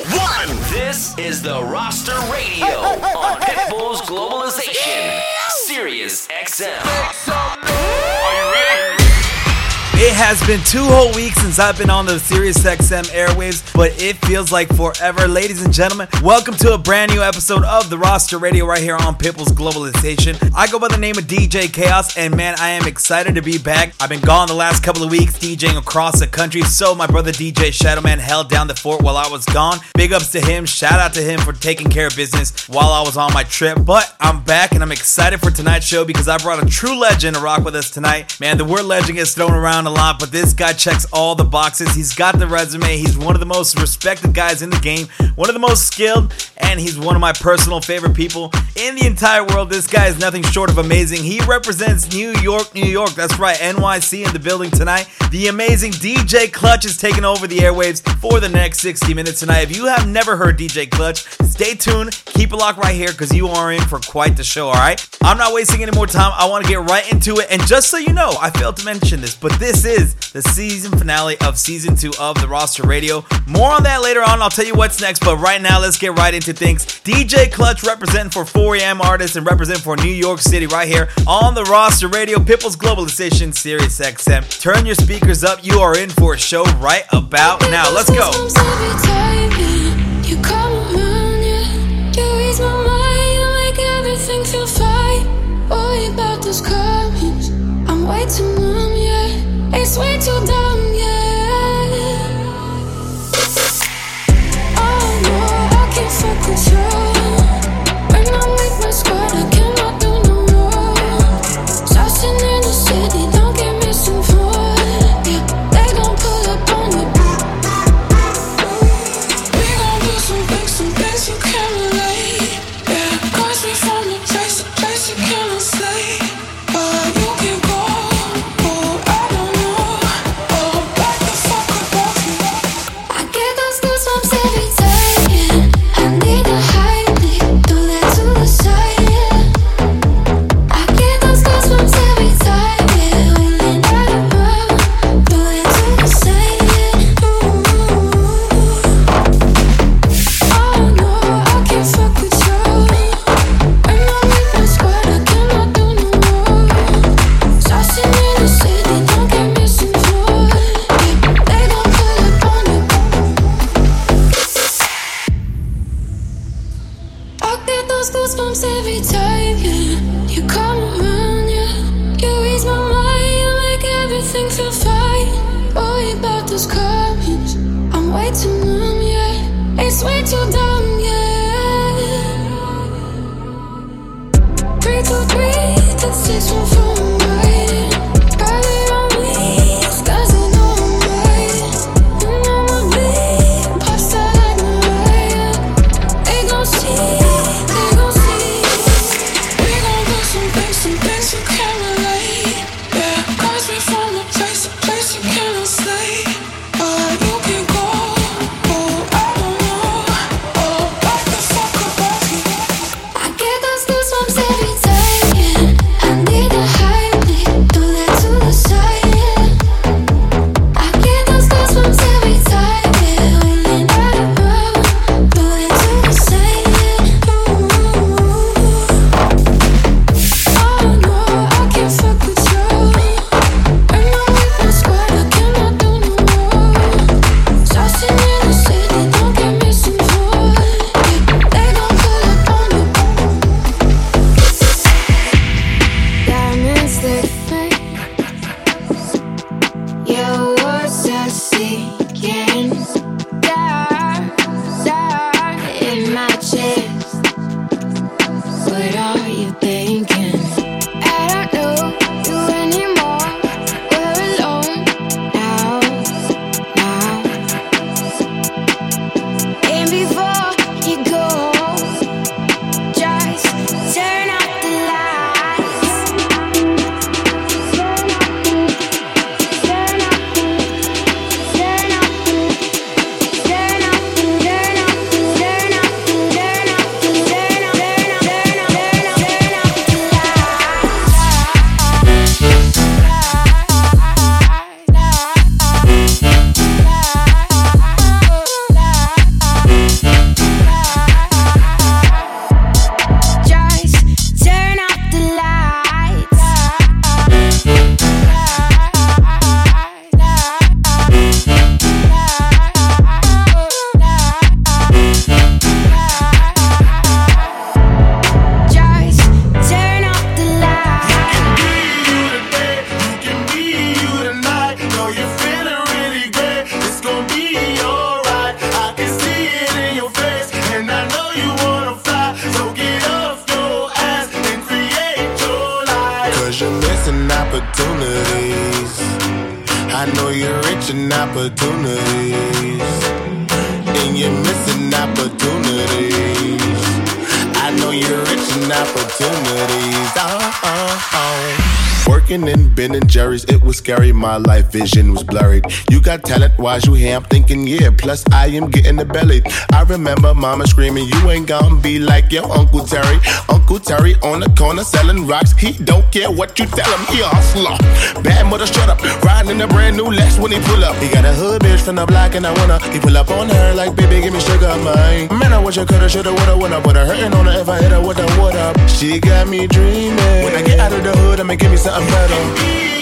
one. This is the Roster Radio on Pitbull's Globalization, Sirius XM. Are you ready? It has been two whole weeks since I've been on the Sirius XM airwaves, but it feels like forever. Ladies and gentlemen, welcome to a brand new episode of the Roster Radio right here on Pitbull's Globalization. I go by the name of DJ Chaos, and man, I am excited to be back. I've been gone the last couple of weeks DJing across the country, so my brother DJ Shadowman held down the fort while I was gone. Big ups to him, shout out to him for taking care of business while I was on my trip. But I'm back and I'm excited for tonight's show because I brought a true legend to rock with us tonight. Man, the word legend gets thrown around a lot, but this guy checks all the boxes. He's got the resume. He's one of the most respected guys in the game, one of the most skilled, and he's one of my personal favorite people in the entire world. This guy is nothing short of amazing. He represents New York, New York. That's right, NYC in the building tonight. The amazing DJ Klutch is taking over the airwaves for the next 60 minutes tonight. If you have never heard DJ Klutch, stay tuned. Keep it locked right here because you are in for quite the show, all right? I'm not wasting any more time. I want to get right into it. And just so you know, I failed to mention this, but this is the season finale of season two of the roster radio. More on that later on. I'll tell you what's next, but right now, let's get right into things. DJ Klutch representing for 4am artists and representing for New York City right here on the roster radio, Pitbull's Globalization, Sirius XM. Turn your speakers up. You are in for a show right about now. Let's go. It's way too dumb, missing opportunities. And you're missing opportunities. I know you're rich in opportunities. Oh, oh, oh. Working in Ben and Jerry's, it was scary. My life vision was blurry. You got talent, why's you here? I'm thinking, yeah. Plus, I am getting the belly. I remember mama screaming, You ain't gonna be like your Uncle Terry. Uncle Terry on the corner selling rocks. He don't care what you tell him, he a hustler. Bad mother, shut up. Riding in a brand new Lex when he pull up. He got a hood bitch from the block, and I wanna. He pull up on her like, baby, give me sugar, mine. Man, I wish I coulda, shoulda, woulda, woulda. Put her hurting on her if I hit her with what up. She got me dreaming. When I get out of the hood, I'ma give me something better.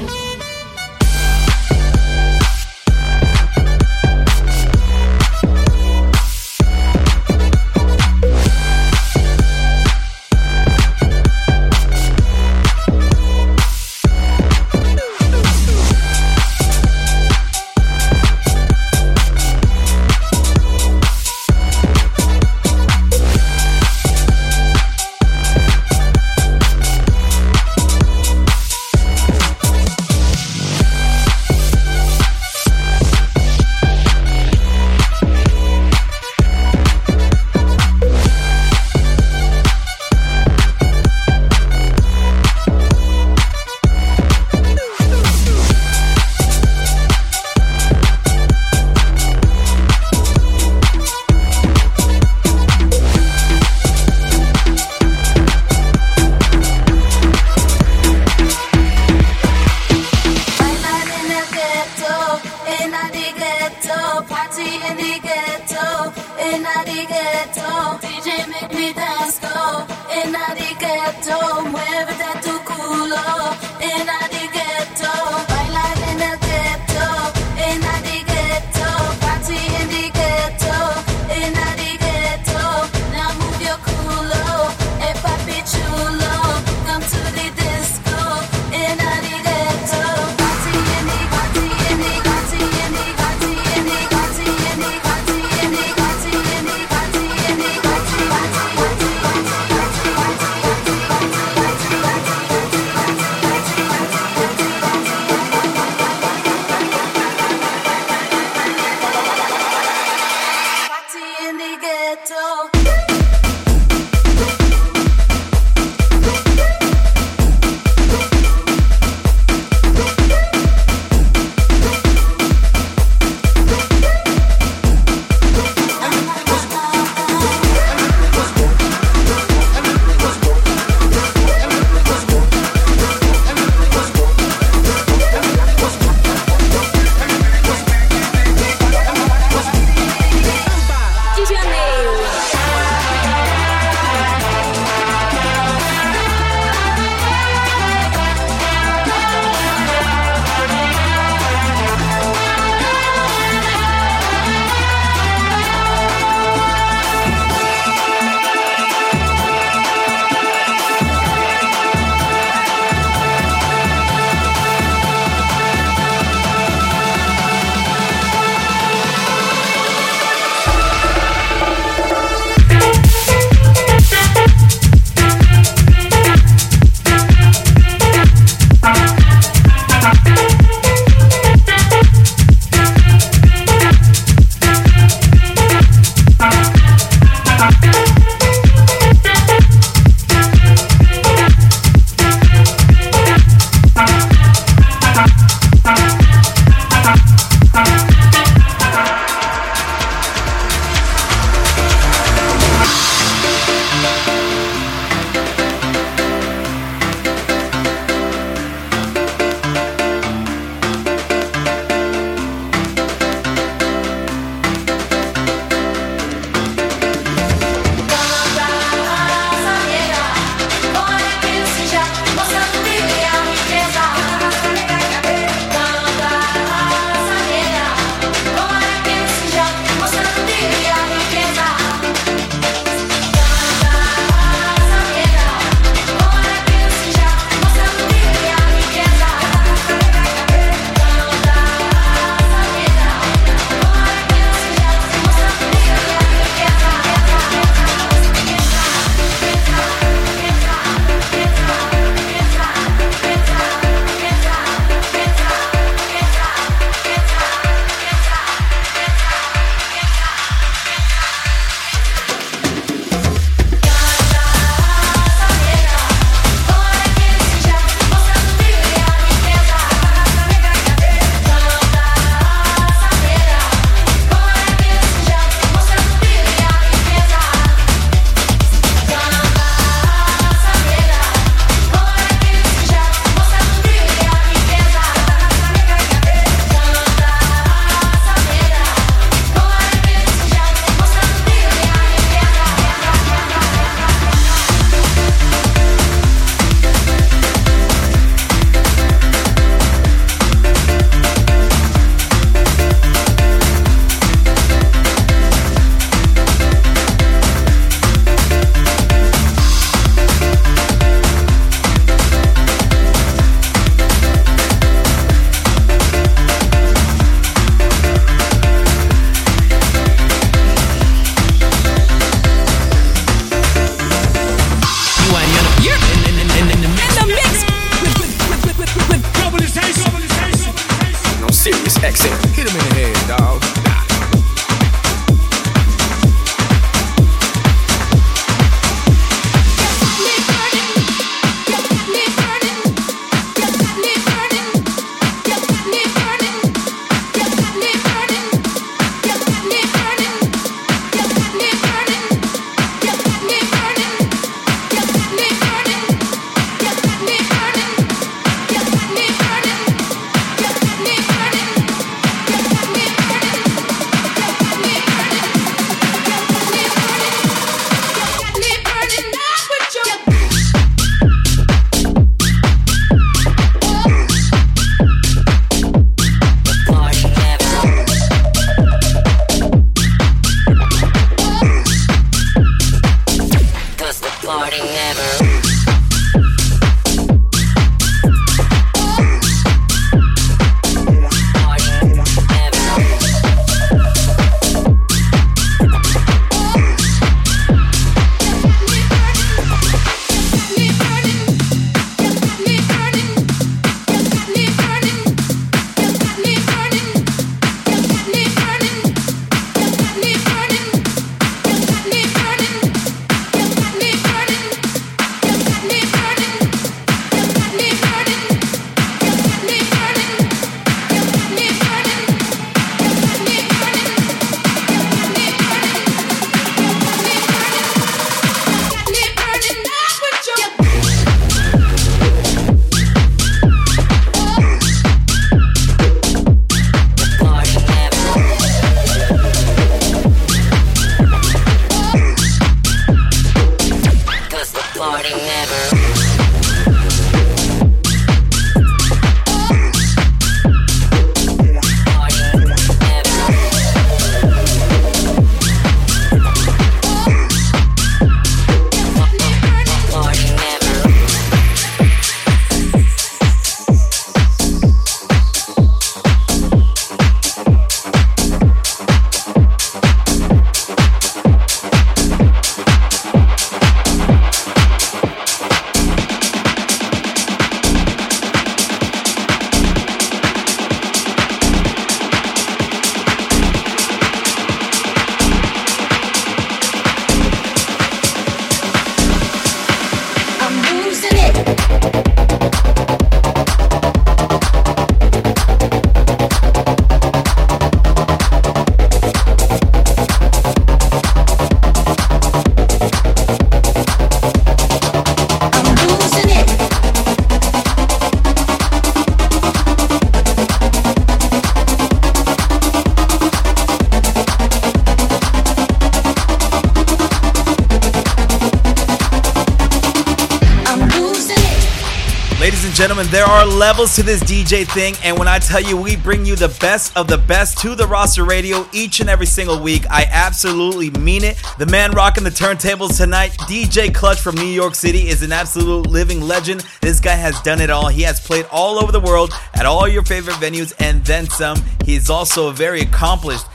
Are levels to this DJ thing, and when I tell you we bring you the best of the best to the roster radio each and every single week, I absolutely mean it. The man rocking the turntables tonight, DJ Klutch from New York City, is an absolute living legend. This guy has done it all. He has played all over the world at all your favorite venues and then some. He's also a very accomplished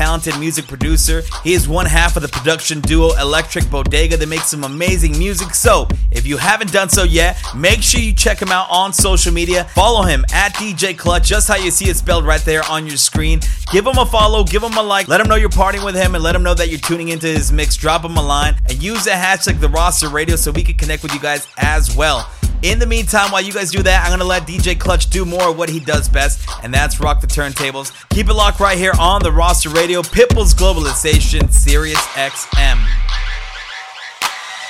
talented music producer. He is one half of the production duo Electric Bodega that makes some amazing music. So, if you haven't done so yet, make sure you check him out on social media. Follow him at DJ Klutch, just how you see it spelled right there on your screen. Give him a follow, give him a like, let him know you're partying with him, and let him know that you're tuning into his mix. Drop him a line and use the hashtag the roster radio so we can connect with you guys as well. In the meantime, while you guys do that, I'm gonna let DJ Klutch do more of what he does best, and that's rock the turntables. Keep it locked right here on the roster radio, Pitbull's Globalization, Sirius XM.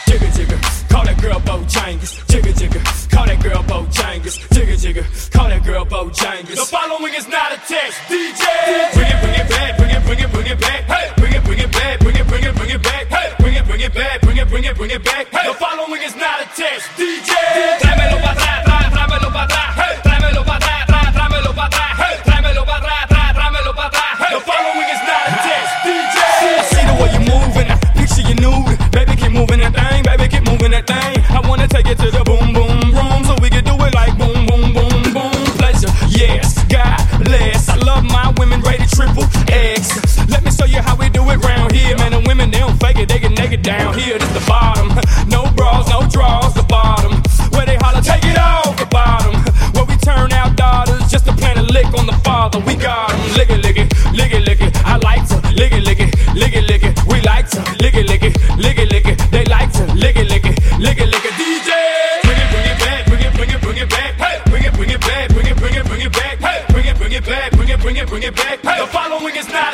Jigga jigga, call that girl Bojangles. Jigga jigga, call that girl Bojangles. Jigga jigga, call that girl Bojangles. The following is not a test, DJ. Bring it, bring it back, bring it, bring it, bring it back. Hey, bring it, bring it back, bring it, bring it, bring it back. Hey, bring it, back, bring it, bring it, bring it back. Hey, the following is not a test, DJ. Tráemelo pa' atrás, tra- tráemelo pa' atrás. Hey, tráemelo pa' atrás, tra- tráemelo pa' atrás. Hey, tráemelo pa' atrás, tra- tráemelo pa' atrás. Hey, the following is not a test, DJ. I see the way you're moving, I picture you nude. Baby, keep moving that thing, baby, keep moving that thing. I wanna take it to the boom, boom room so we can do it like boom, boom, boom, boom. Pleasure, yes, God bless. I love my women rated triple X. Let me show you how we do it round here, man. The women they don't fake it, they get naked down here. This the bottom, no bras, no draws, the bottom. Where they holler, take it off, the bottom. Where we turn out daughters just to plant a lick on the father. We got 'em, lick it, lick it, lick it, lick it. I like to lick it, lick it, lick it, lick it. We like to lick it, lick it, lick it, lick it. They like to lick it, lick it, lick it, lick it. DJ, bring it, bring it back, bring it, bring it, bring it back. Hey, bring it, bring it back, bring it, bring it, bring it back. Hey, bring it, bring it back, bring it, bring it, bring it back. The following is not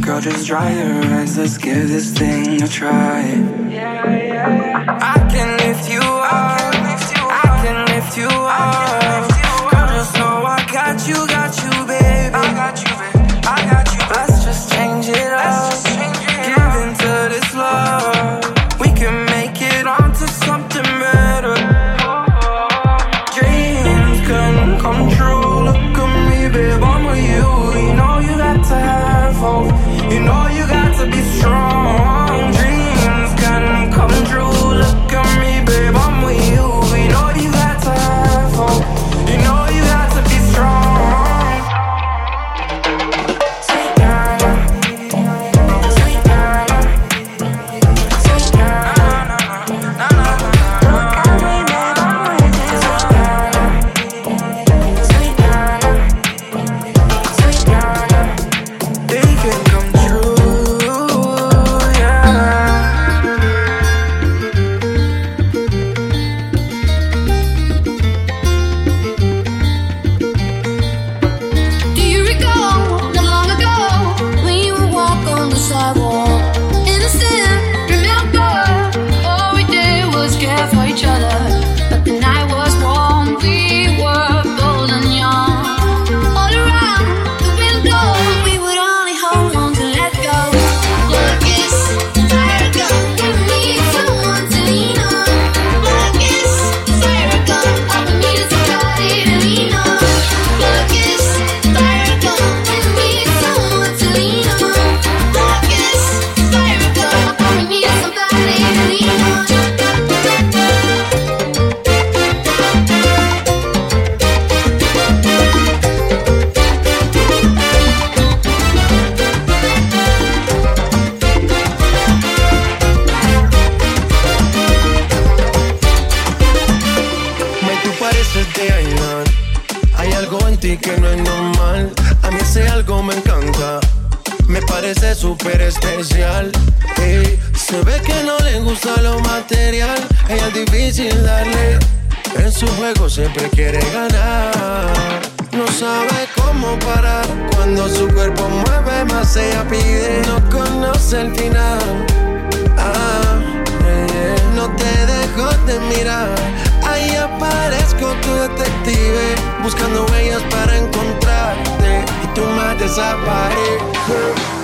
Girl, just dry your eyes, let's give this thing a try. Yeah, yeah. I can ti que no es normal. A mí ese algo me encanta. Me parece súper especial. Hey, se ve que no le gusta lo material. Ella es difícil darle. En su juego siempre quiere ganar. No sabe cómo parar. Cuando su cuerpo mueve más, ella pide. No conoce el final. Ah. No te dejo de mirar día parezco tu detective Buscando huellas para encontrarte Y tú más desapareces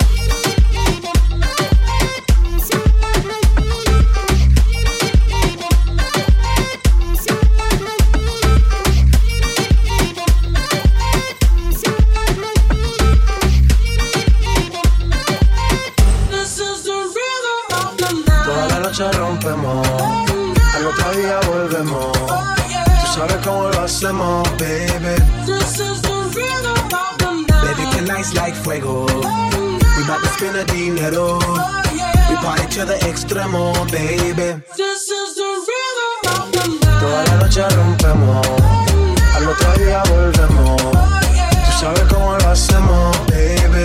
some more, baby. This is the rhythm of the night. Baby, can like fuego. Oh, yeah. We bout to spend a dinero. Oh, yeah. We party to the extremo, baby. This is the rhythm of the night. Toda la noche rompemos. Oh, yeah. Al otro día volvemos. Tú sabes cómo lo hacemos, baby.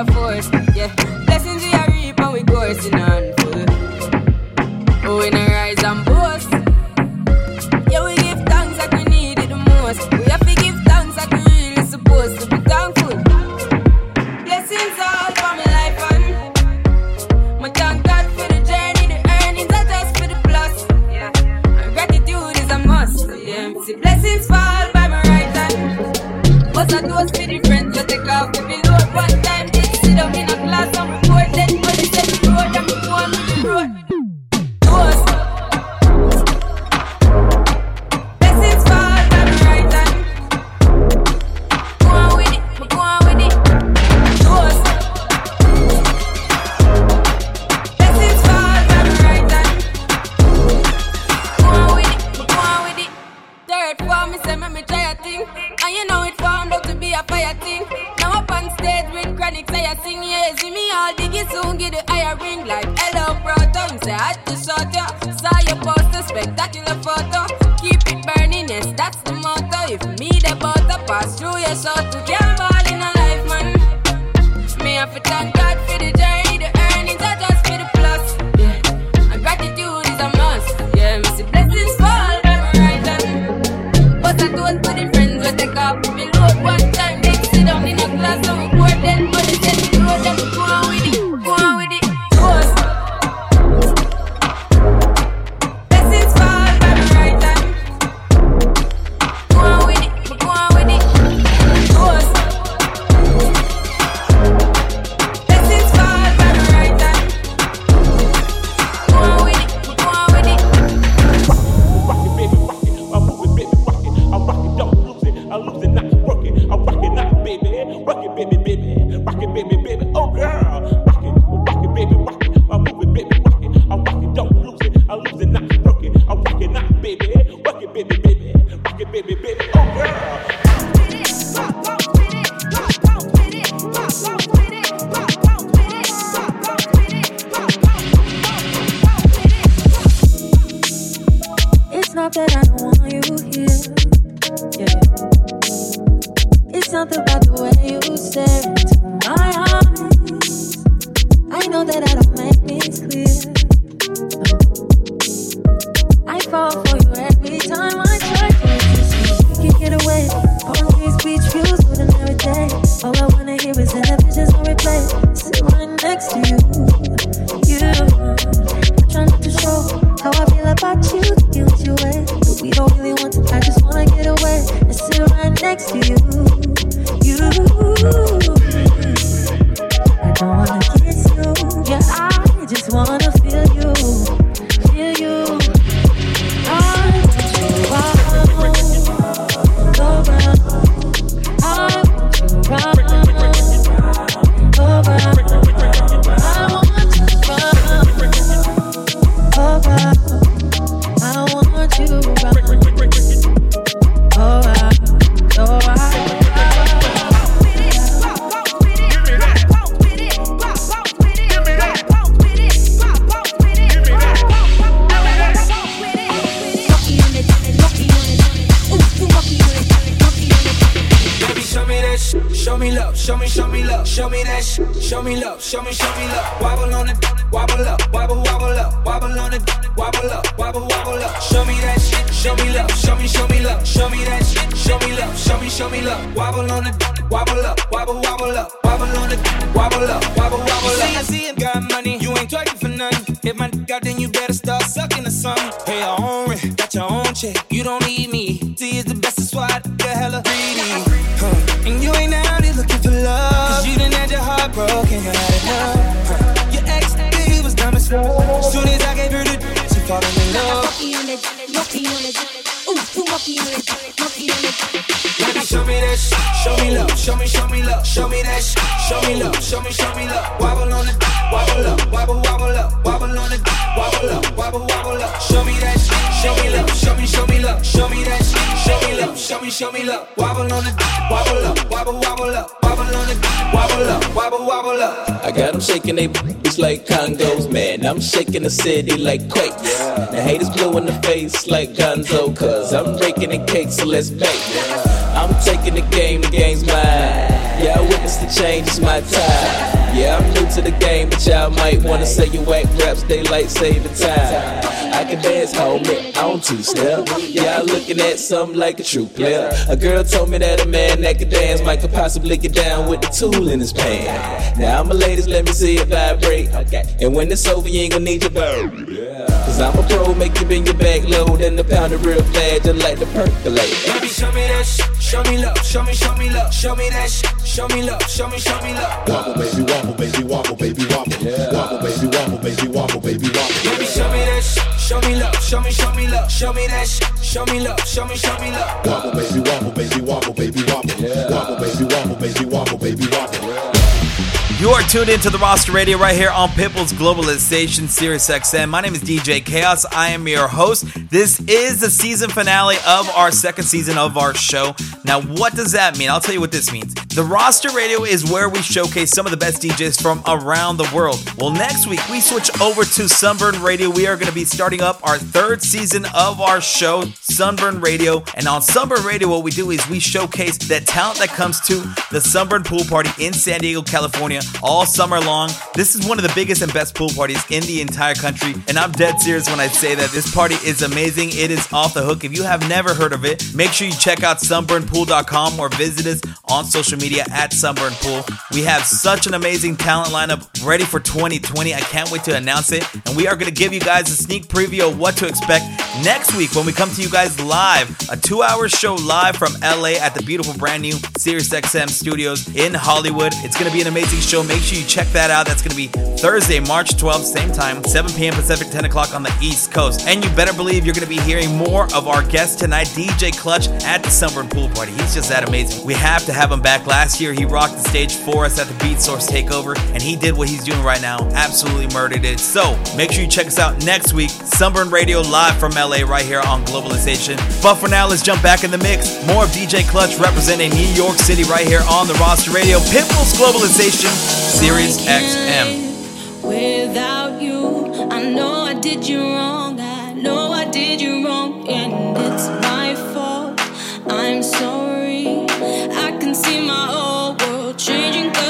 Air Force. Yeah. up, wobble on it, wobble up, wobble wobble up, wobble on it, wobble up, wobble wobble up. Show me that shit, show me love, show me show me love, show me that shit, show me love, show me show me love. Wobble on it, wobble up, wobble wobble up, wobble on it, wobble up, wobble wobble up. See, I see you got money, you ain't twerking for nothing. If my dick out, then you better start sucking or something. Pay your own rent, got your own check, you don't need me. See, is the best, that's why I hella greedy. Huh. And you ain't done had your heart broken, you had enough. Your ex, he was dumb as fuck. Soon as I gave her the she falling in love. Monkey on it, monkey on it. Ooh, ooh, monkey on it, monkey on it. Baby, show me that shit. Show me love. Show me, show me love. Show me that shit. Show me love. Show me, show me love. Wobble on it. Wobble up. Wobble, wobble up. Wobble on it. Wobble up. Wobble, wobble up. Show me that shit. Show me love. Show me, show me love. Show me that shit. Show me love. Show me, love. Wobble on the. Wobble up. Wobble, wobble up. Wobble on it. Wobble up. Wobble, wobble up. I got them shaking they boots like Congos, man. I'm shaking the city like quakes. The haters blue in the face like Gonzo, oh, cause I'm breaking the cake, so let's bake. I'm taking the game, the game's mine. Yeah, I witnessed the change, it's my time. Yeah, I'm new to the game, but y'all might wanna say you whack raps, daylight saving time. I can dance, homie, on two step. Y'all looking at something like a true player. A girl told me that a man that could dance might could possibly get down with the tool in his pants. Now, my ladies, let me see it vibrate. And when it's over, you ain't gonna need your bird. Cause I'm a pro, make you bend your back low, then the pound of real flat, just like the percolate. Baby, show me that shit. Show me love. Show me, show me love. Show me that shit. Show me love. Show me, show me love. Wobble, baby, wobble, baby, wobble, baby, wobble. Wobble, baby, wobble, baby, wobble, baby, wobble. Baby, show me that shit. Show me love. Show me, show me love. Show me that shit. Show me love. Show me, show me love. Wobble, baby, wobble, baby, wobble, baby, wobble. Wobble, baby, wobble, baby, wobble, baby, wobble. You are tuned into the roster radio right here on Pitbull's Globalization Sirius XM. My name is DJ Chaos. I am your host. This is the season finale of our second season of our show. Now, what does that mean? I'll tell you what this means. The roster radio is where we showcase some of the best DJs from around the world. Well, next week we switch over to Sunburn Radio. We are going to be starting up our third season of our show, Sunburn Radio. And on Sunburn Radio, what we do is we showcase that talent that comes to the Sunburn Pool Party in San Diego, California all summer long. This is one of the biggest and best pool parties in the entire country, and I'm dead serious when I say that this party is amazing. It is off the hook. If you have never heard of it, make sure you check out sunburnpool.com or visit us on social media at Sunburn Pool. We have such an amazing talent lineup ready for 2020. I can't wait to announce it, and we are going to give you guys a sneak preview of what to expect next week when we come to you guys live, a two-hour show live from LA at the beautiful brand new SiriusXM studios in Hollywood. It's going to be an amazing show. Make sure you check that out. That's going to be Thursday, March 12th, same time, 7 p.m. Pacific, 10 o'clock on the East Coast. And you better believe you're going to be hearing more of our guest tonight, DJ Klutch, at the Sunburn Pool Party. He's just that amazing. We have to have him back. Last year, he rocked the stage for us at the Beat Source Takeover, and he did what he's doing right now. Absolutely murdered it. So make sure you check us out next week. Sunburn Radio live from LA right here on Globalization. But for now, let's jump back in the mix. More of DJ Klutch representing New York City right here on the roster radio. Pitbull's Globalization, Sirius XM. Without you, I know I did you wrong. I know I did you wrong, and it's my fault. I'm sorry. Changing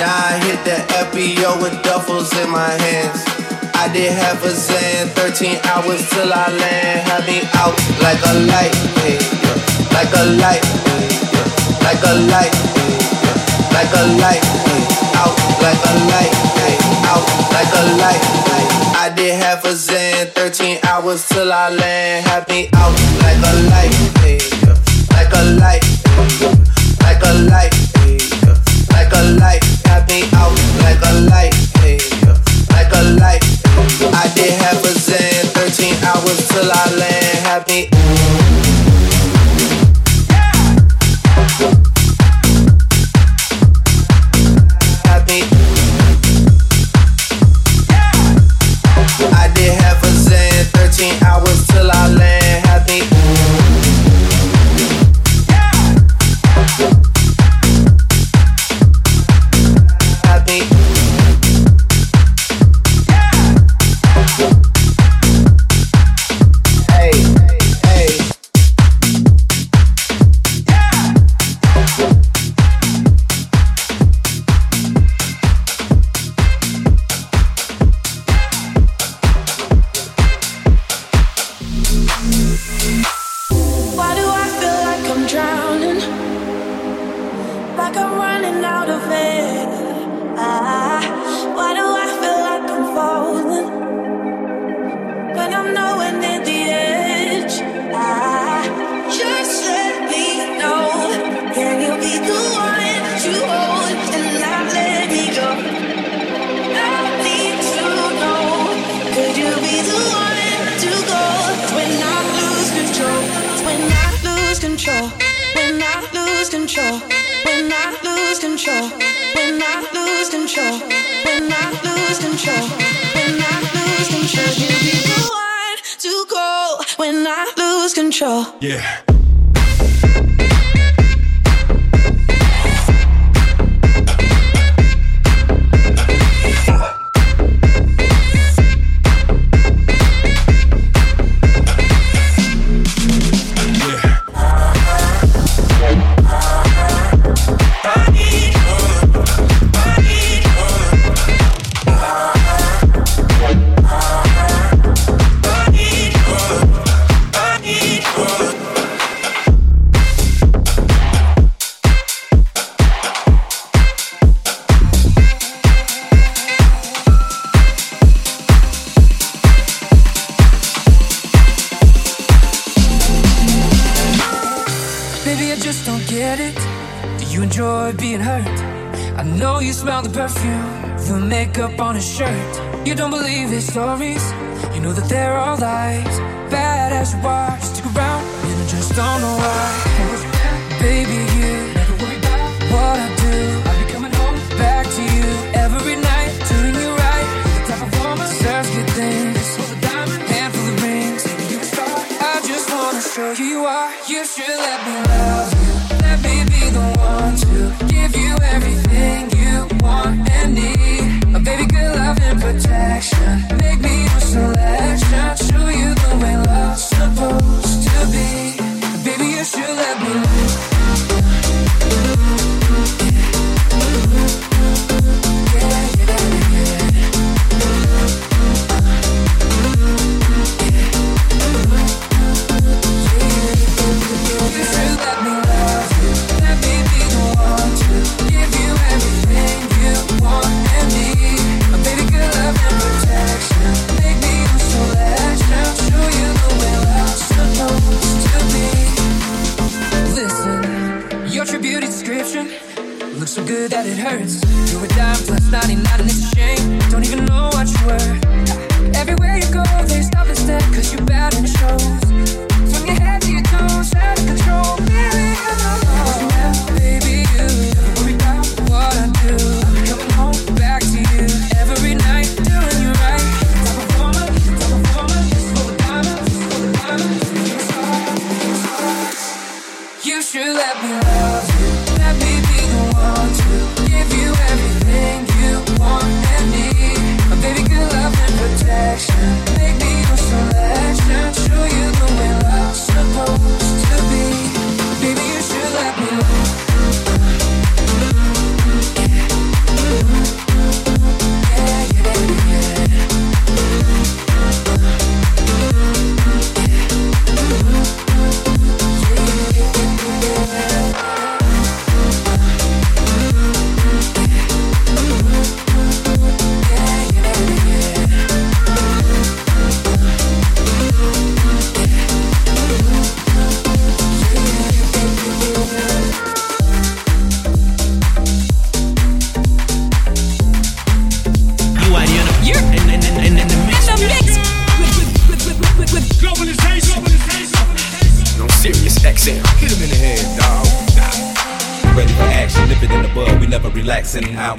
Now I hit the FBO with duffels in my hands. I did half a zan, 13 hours till I land. Had me out like a light, hey, yeah. like a light, hey, yeah. like a light, hey, yeah. like a light, out like a light, out like a light. I did half a zan, 13 hours till I land. Had me out like a light, like a light, like a light like a light, me out like a light, hey, like a light. I did have a zen, 13 hours till I land, had me. Yeah. makeup on his shirt. You don't believe his stories. You know that they're all lies. Bad as you are, stick around, and I just don't know why. Baby,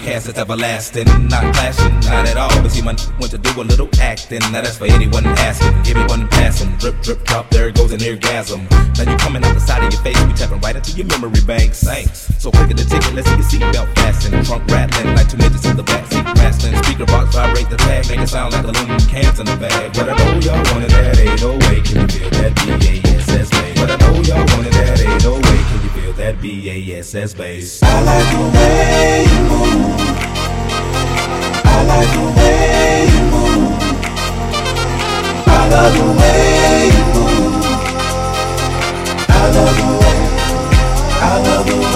OutKast is everlasting, not clashing, not at all. But see, my want to do a little acting. Now that's for anyone asking, Give me everyone passing. Drip, drip, drop, there it goes an orgasm. Now you're coming out the side of your face, we tapping right into your memory bank. Thanks. So quick at the ticket, let's see your seatbelt fasten. Trunk rattling like two midgets in the backseat wrestling. Speaker box vibrate the tag, make it sound like aluminum cans in the bag. But I know y'all wanted that 808, can you feel that BASS? But I know y'all wanted that 808, can you feel that BASS bass? I like the way you move. I like the way you move. I love the way you move. I love the way. I love the way.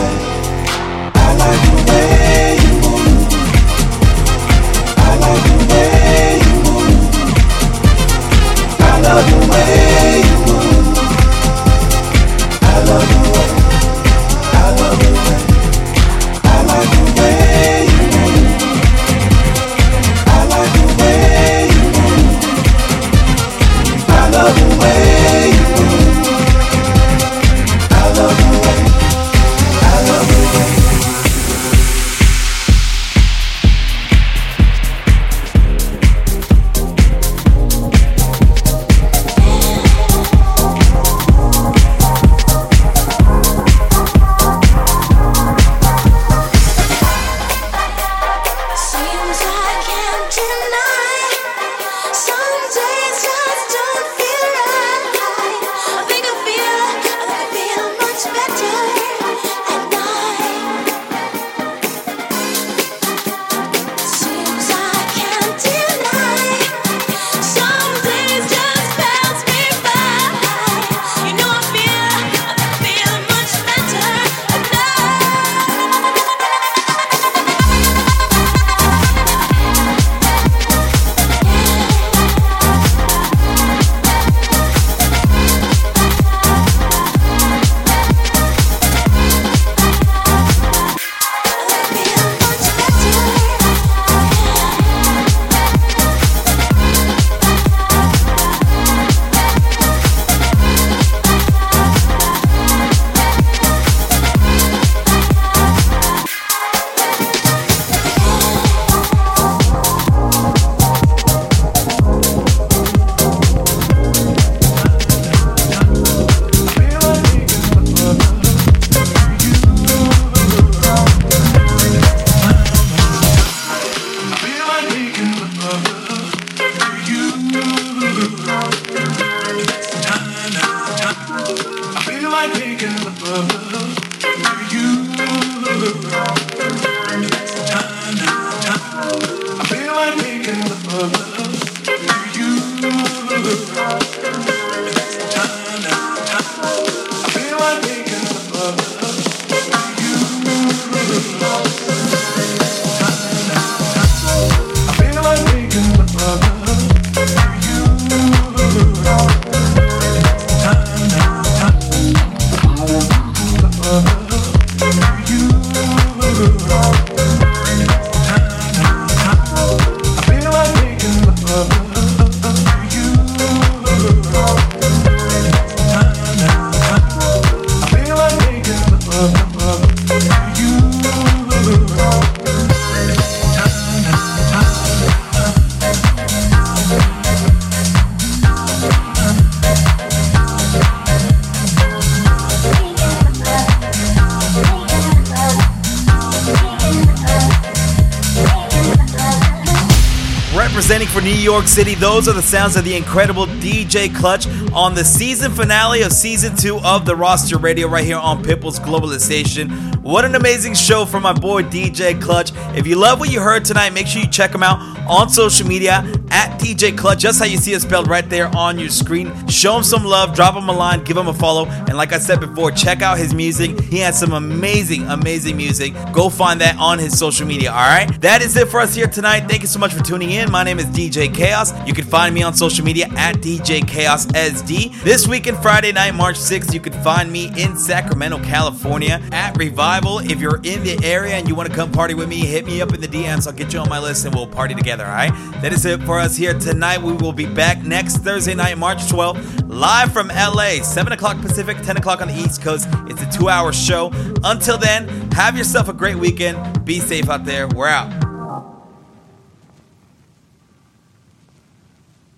York City, those are the sounds of the incredible DJ Klutch on the season finale of season two of the roster radio right here on Pitbull's Globalization. What an amazing show from my boy DJ Klutch. If you love what you heard tonight, make sure you check him out on social media at DJ Klutch, just how you see it spelled right there on your screen. Show him some love, drop him a line, give him a follow. And like I said before, check out his music. He has some amazing, amazing music. Go find that on his social media, all right? That is it for us here tonight. Thank you so much for tuning in. My name is DJ Chaos. You can find me on social media at DJ Chaos SD. This weekend, Friday night, March 6th, you can find me in Sacramento, California at Revival. If you're in the area and you want to come party with me, hit me up in the DMs. I'll get you on my list and we'll party together. all right? That is it for us here tonight. We will be back next Thursday night, March 12th, live from LA, 7 o'clock Pacific, 10 o'clock on the East Coast. It's a two hour show. Until then, have yourself a great weekend. Be safe out there. We're out.